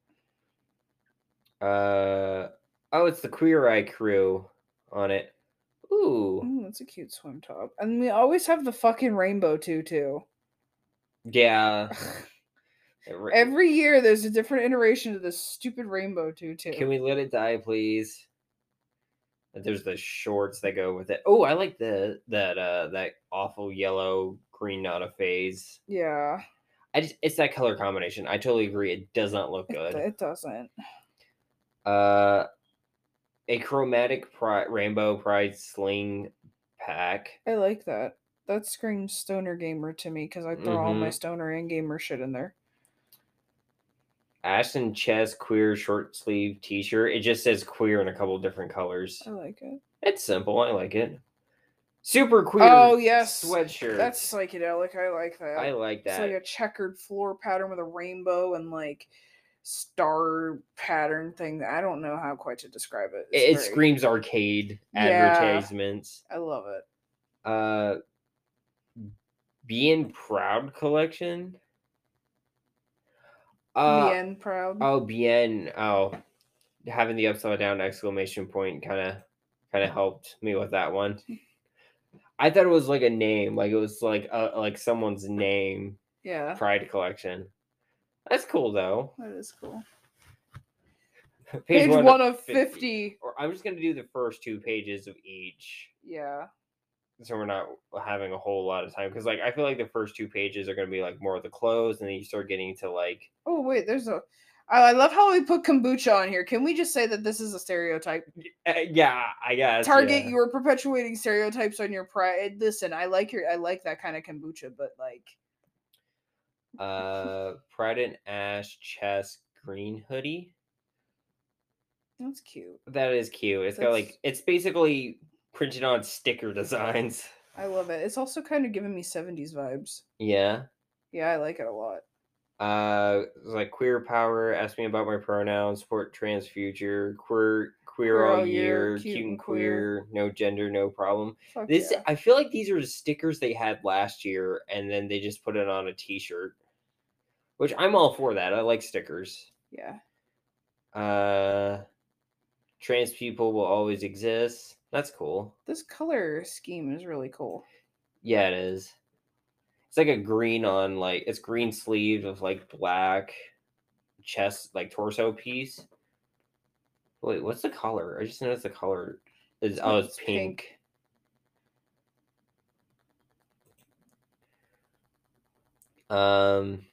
Uh, oh, it's the Queer Eye Crew on it. Ooh, Ooh, that's a cute swim top. And we always have the fucking rainbow tutu. yeah. Every year there's a different iteration of this stupid rainbow tutu. Can we let it die, please? There's the shorts that go with it. Oh, I like the that uh that awful yellow green not a phase. Yeah. I just it's that color combination. I totally agree. It does not look good. it doesn't. Uh, a chromatic pride, rainbow pride sling pack. I like that. That screams stoner gamer to me because I throw all my Mhm. stoner and gamer shit in there. Ashton chest queer short sleeve T-shirt. It just says queer in a couple different colors. I like it. It's simple. I like it. Super queer. Oh, yes. sweatshirt. That's psychedelic. I like that. I like that. It's like a checkered floor pattern with a rainbow and like star pattern thing. I don't know how quite to describe it. it, It's it very- screams arcade Yeah. advertisements. I love it. Uh, being proud collection. Uh, Bien proud. Oh, bien. Oh, having the upside down exclamation point kind of kind of helped me with that one. I thought it was like a name, like it was like uh, like someone's name. yeah, Pride collection. That's cool though. that is cool. Page, Page, one, of 50. Or I'm just gonna do the first two pages of each, Yeah. so we're not having a whole lot of time. Because like I feel like the first two pages are gonna be like more of the clothes, and then you start getting to like Oh wait, there's a. I I love how we put kombucha on here. Can we just say that this is a stereotype? uh, yeah, I guess Target, yeah. you are perpetuating stereotypes on your pride. Listen, I like your, I like that kind of kombucha, but like, uh Pride and Ash chest green hoodie. that's cute. That is cute. It's got like it's basically printed on sticker designs. I love it. It's also kind of giving me 70s vibes. Yeah. Yeah, I like it a lot. Uh like queer power, ask me about my pronouns, support trans future, queer queer Queer all year, cute, and queer, no gender, no problem. Fuck This yeah. I feel like these are the stickers they had last year and then they just put it on a t-shirt. Which I'm all for that. I like stickers. yeah. Uh trans people will always exist. That's cool. This color scheme is really cool. Yeah, it is. It's like a green on like it's green sleeve of like black chest like torso piece. Wait, what's the color? I just noticed the color is oh it's pink. Um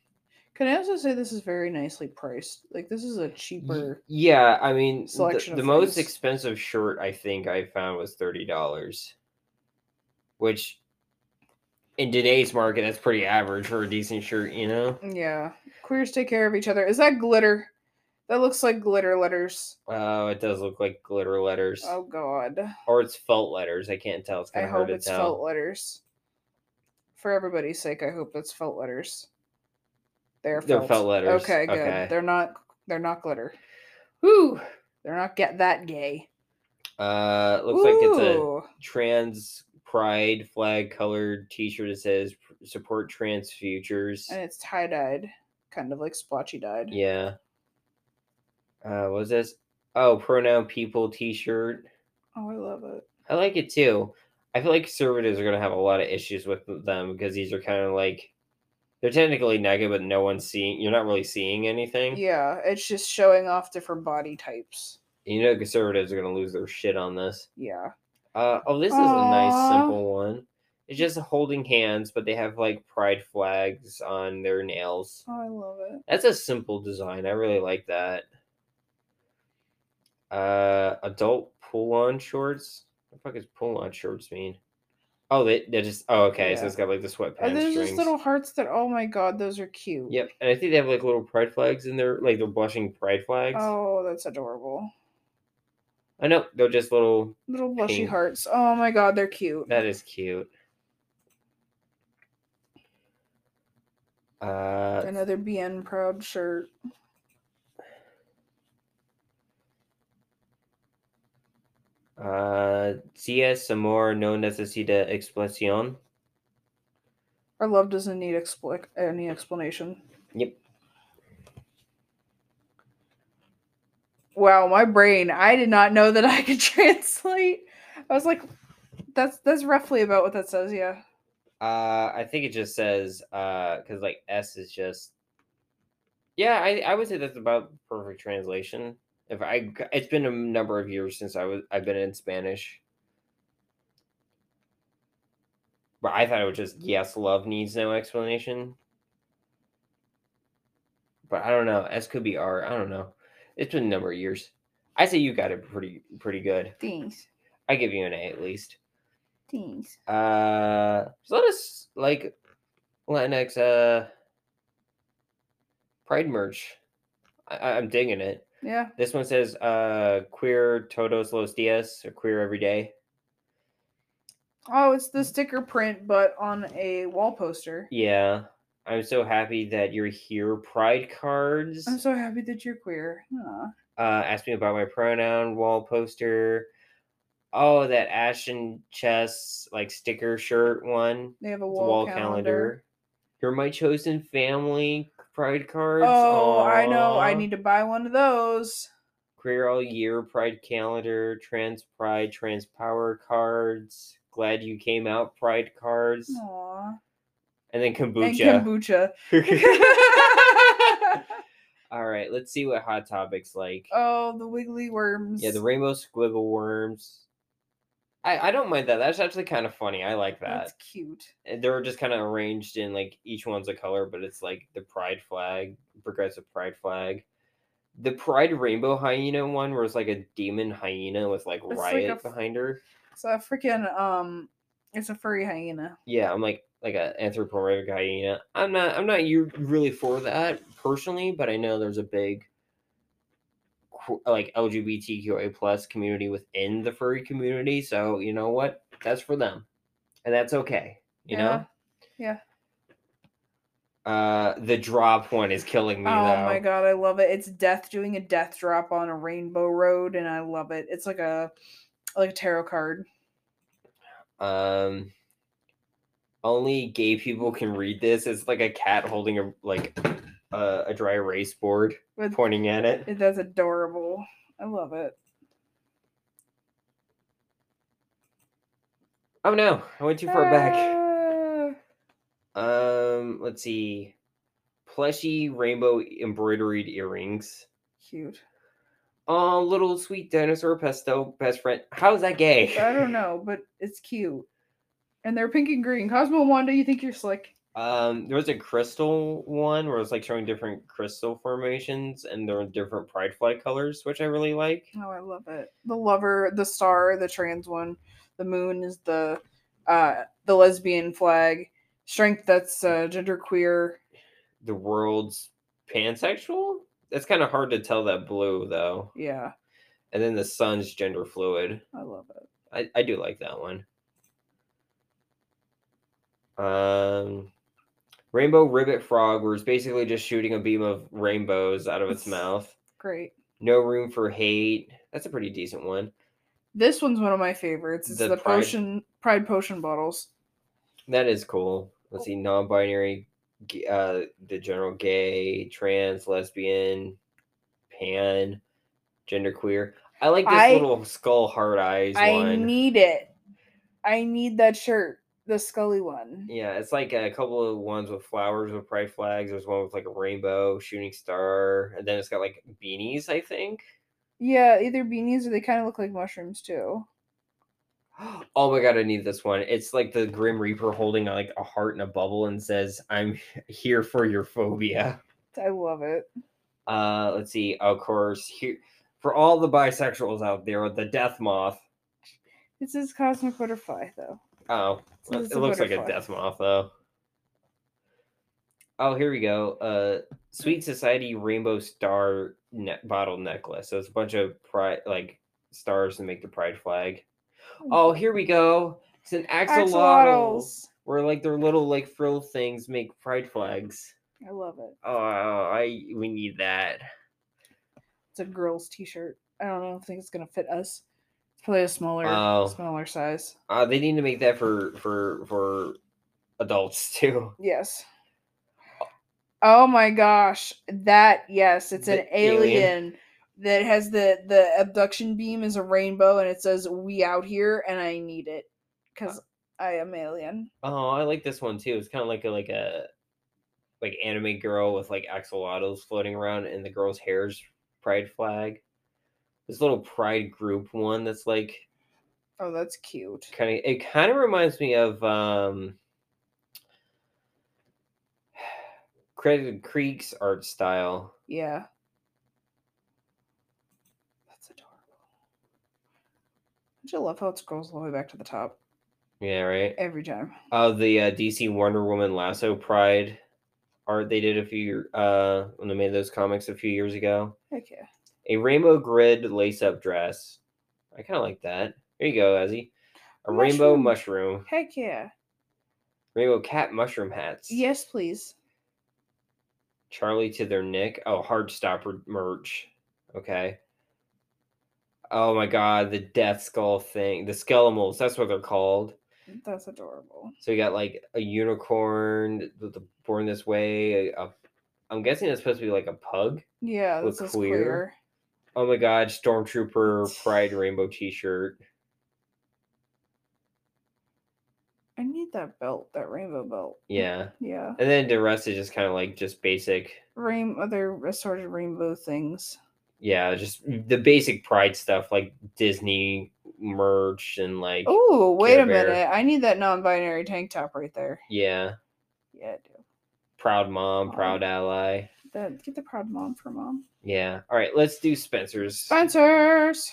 Can I also say this is very nicely priced? Like this is a cheaper. yeah, I mean the, selection the of most expensive shirt I think I found was thirty dollars. Which in today's market that's pretty average for a decent shirt, you know? Yeah, queers take care of each other. Is that glitter? That looks like glitter letters. Oh, it does look like glitter letters. Oh God. or it's felt letters. I can't tell. It's I kind of hard to tell. I hope it's felt letters. For everybody's sake, I hope it's felt letters. They're They're felt. felt letters, Okay, good. okay. They're not. They're not glitter. Whew. They're not get that gay. Uh, looks like it's a trans pride flag colored T-shirt. that says "Support Trans Futures." and it's tie dyed, kind of like splotchy dyed. Yeah. Uh, what's this? Oh, pronoun people T-shirt. Oh, I love it. I like it too. I feel like conservatives are gonna have a lot of issues with them because these are kind of like they're technically negative, but no one's seeing. You're not really seeing anything. Yeah, it's just showing off different body types. You know, conservatives are gonna lose their shit on this. Yeah. Uh, oh, this is a nice simple one. It's just holding hands, but they have like pride flags on their nails. Oh, I love it. That's a simple design. I really like that. Uh, adult pull-on shorts. What the fuck does pull-on shorts mean? Oh, they they just. Oh, okay. So it's got like the sweatpants Oh, there's strings. just little hearts that. Oh my god, those are cute. Yep, and I think they have like little pride flags in there, like they're blushing pride flags. Oh, that's adorable. I know they're just little. Little blushy Pink. hearts. Oh my god, they're cute. That is cute. Uh, Another Bien proud shirt. Uh, es amor no necesita explicación. Our love doesn't need expl- any explanation. Yep. Wow, my brain. I did not know that I could translate. I was like, that's that's roughly about what that says, yeah. Uh, I think it just says uh, because like S is just. Yeah, I I would say that's about perfect translation. If I it's been a number of years since I was I've been in Spanish. But I thought it was just yes, love needs no explanation. But I don't know. S could be R. I don't know. It's been a number of years. I say you got it pretty pretty good. Thanks. I give you an A at least. Thanks. Uh, so let us like Latinx uh Pride merch. I, I'm digging it. Yeah. This one says uh queer todos los dias or queer every day. Oh, it's the sticker print, but on a wall poster. Yeah. I'm so happy that you're here. Pride cards. I'm so happy that you're queer. Aw. Uh, ask me about my pronoun wall poster. Oh, that Ashen Chess like sticker shirt one. They have a wall, wall calendar. calendar. You're my chosen family. Pride cards. Oh, I know. I need to buy one of those. Queer All Year Pride Calendar, Trans Pride, Trans Power cards, Glad You Came Out Pride cards, Aw. And then And kombucha. kombucha. All right, let's see what Hot Topics like. oh, the wiggly worms. Yeah, the rainbow squiggle worms. I, I don't mind that. That's actually kind of funny. I like that. That's cute. And They're just kind of arranged in like each one's a color, but it's like the pride flag, progressive pride flag. The pride rainbow hyena one where it's like a demon hyena with like It's like riot behind her. It's a freaking um, it's a furry hyena. Yeah, I'm like like a anthropomorphic hyena. I'm not I'm not you really for that personally, but I know there's a big like LGBTQA plus community within the furry community. So you know what? That's for them, and that's okay. You know. Yeah. Uh, the drop one is killing me Oh though. my god, I love it. It's death doing a death drop on a rainbow road, and I love it. It's like a like a tarot card. Um, only gay people can read this. It's like a cat holding a like a, a dry erase board, With pointing at it. it, that's adorable. I love it. Oh no, I went too far back. Ah, Um, let's see. Plushy rainbow embroidered earrings. Cute. Oh, little sweet dinosaur pesto best friend. How's that gay? I don't know, but it's cute. And they're pink and green. Cosmo and Wanda, you think you're slick? Um, there was a crystal one where it was like showing different crystal formations and there were different pride flag colors, which I really like. Oh, I love it. The lover, the star, the trans one. The moon is the uh the lesbian flag. Strength that's uh genderqueer. The world's pansexual? That's kind of hard to tell that blue though. Yeah, And then the sun's gender fluid. I love it. I, I do like that one. Um, Rainbow Ribbit Frog, where it's basically just shooting a beam of rainbows out of its It's- mouth. Great. No Room for Hate. That's a pretty decent one. This one's one of my favorites. It's The the, Pride- potion pride potion bottles. That is cool. Let's see, non-binary, uh, the general gay, trans, lesbian, pan, genderqueer. I like this I- little skull heart eyes I one. need it. I need that shirt. The Scully one. Yeah, it's like a couple of ones with flowers with pride flags. There's one with like a rainbow, shooting star, and then it's got like beanies, I think. Yeah, either beanies or they kind of look like mushrooms too. Oh my god, I need this one. It's like the Grim Reaper holding like a heart in a bubble and says, "I'm here for your phobia." I love it. Uh, let's see. Of course, here for all the bisexuals out there, the death moth. This is cosmic butterfly though. Oh, So well, it's it a looks like a death moth though. Oh, here we go. Uh, Sweet Society Rainbow Star ne- bottle necklace. So it's a bunch of pride like stars to make the pride flag. Oh, here we go. It's an axolotl. Axolotls. Where like their little like frill things make pride flags. I love it. Oh, I we need that. It's a girl's t-shirt. I don't know. I think it's gonna fit us. It's probably a smaller, Oh. smaller size. Uh, they need to make that for for for adults too. Yes. Oh my gosh, that yes, it's an alien. alien that has the the abduction beam is a rainbow and it says "We out here" and I need it because I am alien. Oh, I like this one too. It's kind of like a like a like anime girl with like axolotls floating around, and the girl's hair's pride flag. This little pride group one that's like Oh, that's cute. kind of it kind of reminds me of um Credit Creek's art style. Yeah. That's adorable. You love how it scrolls all the way back to the top Yeah, right. every time? Oh, the uh, DC Wonder Woman lasso pride art they did a few uh when they made those comics a few years ago. Heck yeah. A rainbow grid lace up dress. I kind of like that. There you go, Ezzy. A rainbow Mushroom. mushroom. Heck yeah. Rainbow cat mushroom hats. Yes, please. Charlie to their Nick. Oh, Heartstopper merch. Okay. Oh my god, the death skull thing. The skelemals, that's what they're called. That's adorable. So you got like a unicorn, the, the born this way, a, I'm guessing it's supposed to be like a pug. Yeah, this is queer. queer. Oh my god, Stormtrooper Pride Rainbow T-shirt. I need that belt, that rainbow belt. Yeah, Yeah. and then the rest is just kind of like just basic. Rain other assorted rainbow things. Yeah, just the basic Pride stuff like Disney merch and like Oh, wait a minute. I need that non-binary tank top right there. yeah, Yeah, I do. proud mom, Oh. proud ally. That get the proud mom for mom. Yeah. All right, let's do Spencer's. Spencer's.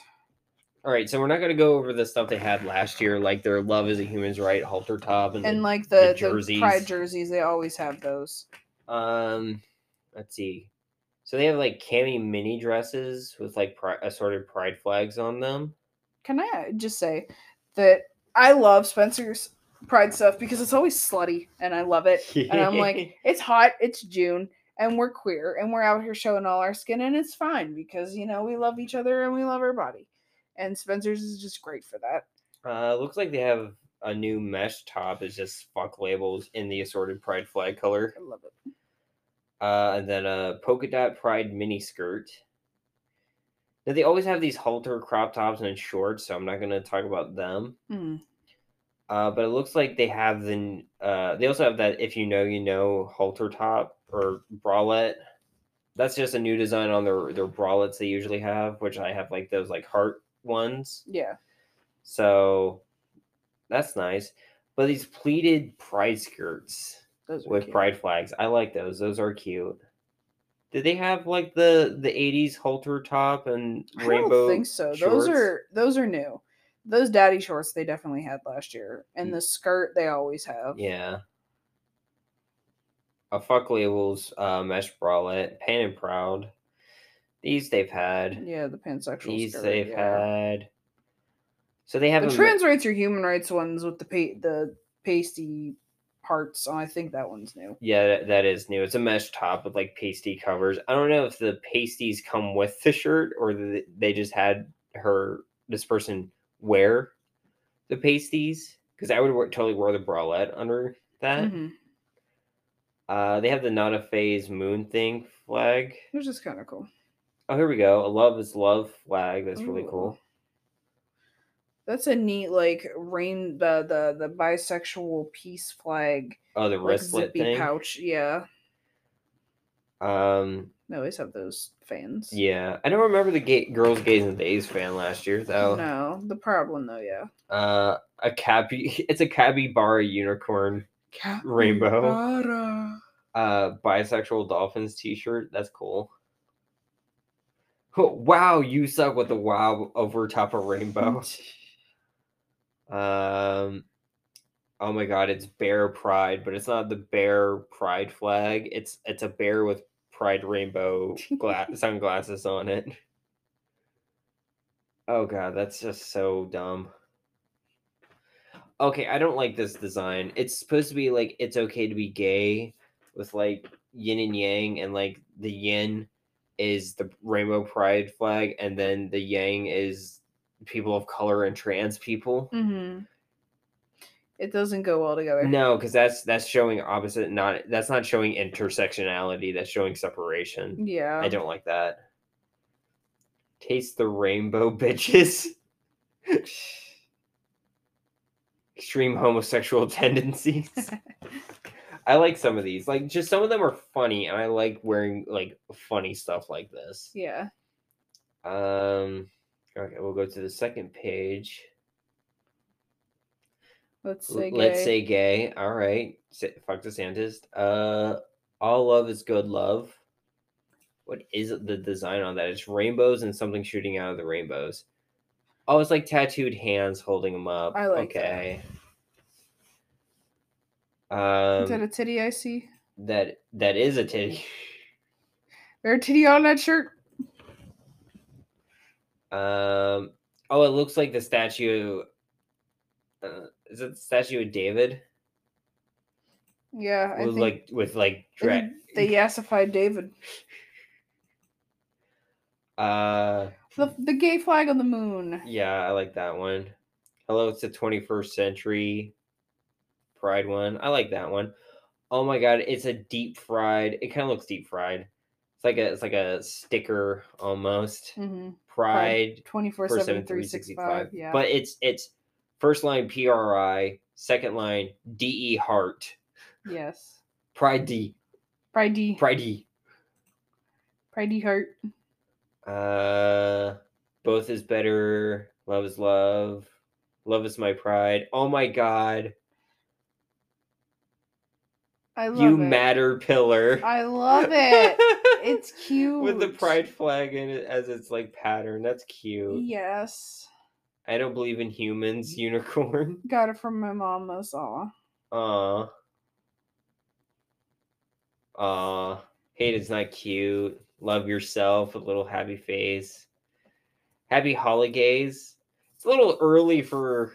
All right, so we're not going to go over the stuff they had last year, like their "Love is a Human's Right" halter top and, And the- like the the, the, pride jerseys, they always have those. um, let's see. So they have like cami mini dresses with like pri- assorted pride flags on them. Can I just say that I love Spencer's pride stuff because it's always slutty and I love it. And I'm like, it's hot, it's June, and we're queer and we're out here showing all our skin and it's fine because you know we love each other and we love our body. And Spencer's is just great for that. uh, looks like they have a new mesh top. It's just fuck labels in the assorted pride flag color. I love it. Uh, and then a polka dot pride mini skirt. Now they always have these halter crop tops and shorts, so I'm not gonna talk about them. Hmm. Uh, but it looks like they have the. Uh, they also have that if you know you know halter top or bralette. That's just a new design on their their bralettes they usually have, which I have like those like heart ones. Yeah. So that's nice. But these pleated pride skirts Those with cute. pride flags. I like those. Those are cute. Did they have like the the eighties halter top and rainbow? I don't think so. shorts? Those are those are new. Those daddy shorts they definitely had last year, and Mm. the skirt they always have. yeah. A fuck labels uh, mesh bralette, pan and proud. These they've had. Yeah, the pansexual These skirt. they've yeah. had. So they have The trans rights or human rights ones with the pa- the pasty parts. I think that one's new. Yeah, that- that is new. It's a mesh top with like pasty covers. I don't know if the pasties come with the shirt or th- they just had her this person wear the pasties because I would wear, totally wear the bralette under that. Mhm. Uh, they have the not a phase moon thing flag. Which is kind of cool. Oh, here we go. A love is love flag. That's really cool. That's a neat like rain the the the bisexual peace flag Oh, the like wristlet zippy thing. pouch. Yeah, Um, they always have those fans. yeah, I don't remember the gay, girls, gays, and days fan last year though. No, the proud one though. Yeah. Uh, a cappy. It's a capybara unicorn. Rainbow. Uh, bisexual dolphins T-shirt. That's cool. Oh, wow, you suck with the wow over top of rainbow. Um, oh my god, it's bear pride, but it's not the bear pride flag. It's it's a bear with pride rainbow gla- sunglasses on it. Oh god, that's just so dumb. Okay, I don't like this design. It's supposed to be like it's okay to be gay with like yin and yang and like the yin is the rainbow pride flag and then the yang is people of color and trans people. Mm-hmm. It doesn't go well together. No, because that's that's showing opposite. Not that's not showing intersectionality. That's showing separation. Yeah. I don't like that. Taste the rainbow, bitches. Extreme homosexual tendencies. I like some of these. Like, just some of them are funny, and I like wearing like funny stuff like this. Yeah. Um. Okay, we'll go to the second page. Let's say. Let's say gay. All right. Fuck DeSantis. Uh, all love is good love. What is the design on that? It's rainbows and something shooting out of the rainbows. Oh, it's like tattooed hands holding them up. I like that. okay. Is that Um, a titty I see? that that is a titty. There a titty on that shirt? Um. Oh, it looks like the statue. Uh, is it the statue of David? Yeah, I With think like with like dra- they yassified David. uh The the gay flag on the moon. Yeah, I like that one. Hello, it's the 21st century Pride one. I like that one. Oh my god, it's a deep fried. It kind of looks deep fried. It's like a it's like a sticker almost. Mm-hmm. Pride 24 for 7 365. Yeah. But it's it's first line PRI, second line DE Heart. yes. Pride D. Pride D. Pride D. Pride D heart. Uh both is better. Love is love. Love is my pride. Oh my god. I love You it. matter pillar. I love it. It's cute. with the pride flag in it as its like pattern. That's cute. Yes. I don't believe in humans, unicorn. Got it from my mom, that's all. Aw. Aw. Hate is not cute. Love yourself, a little happy face. Happy holidays. It's a little early for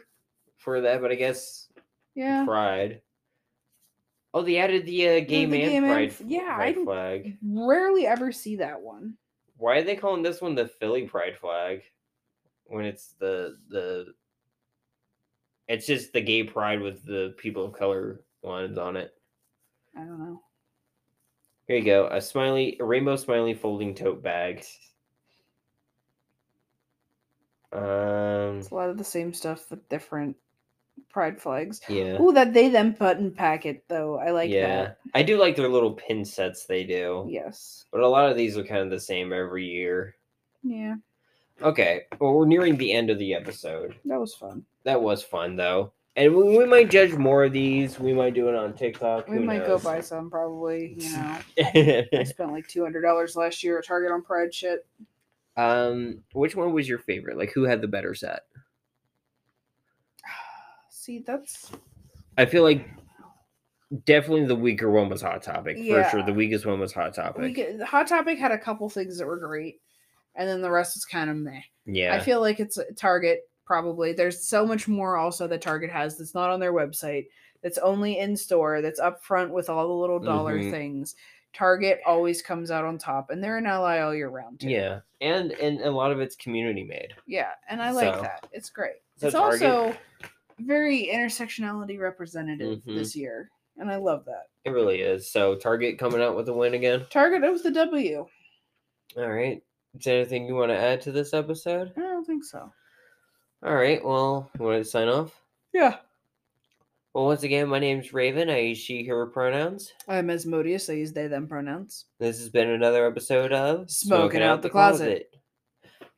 for that, but I guess Yeah. pride. Oh, they added the uh, gay the man gay pride, yeah, pride didn't- flag. Rarely ever see that one. Why are they calling this one the Philly pride flag when it's the the it's just the gay pride with the people of color lines on it. I don't know. Here you go. A smiley, a rainbow smiley folding tote bag. Um, It's a lot of the same stuff but different pride flags. yeah, Ooh, that they them button packet though. I like that. yeah. that. I do like their little pin sets they do, Yes. but a lot of these are kind of the same every year. Yeah. Okay, well, we're nearing the end of the episode. That was fun. That was fun though, and we, we might judge more of these. We might do it on TikTok. We who might knows? go buy some probably, you know. I spent like two hundred dollars last year at Target on Pride shit. um, which one was your favorite? Like, who had the better set? See, that's I feel like definitely the weaker one was Hot Topic for sure. The weakest one was Hot Topic. get, the Hot Topic had a couple things that were great, and then the rest is kind of meh. yeah, I feel like it's a Target probably. There's so much more also that Target has that's not on their website. That's only in store. That's up front with all the little dollar Mhm. things. Target always comes out on top, and they're an ally all year round too. yeah, and and a lot of it's community made. Yeah, and I like So- that. It's great. so it's Target- also very intersectionality representative Mhm. this year, and I love that. It really is. So Target coming out with a win again. Target it was the W. All right. Is there anything you want to add to this episode? I don't think so. All right. Well, you want to sign off? Yeah. Well, once again, my name's Rayven. I use she, her pronouns. I'm Asmodeus. I use they them pronouns. This has been another episode of Smoking Out the Closet.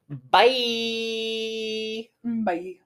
Bye. Mm, Bye.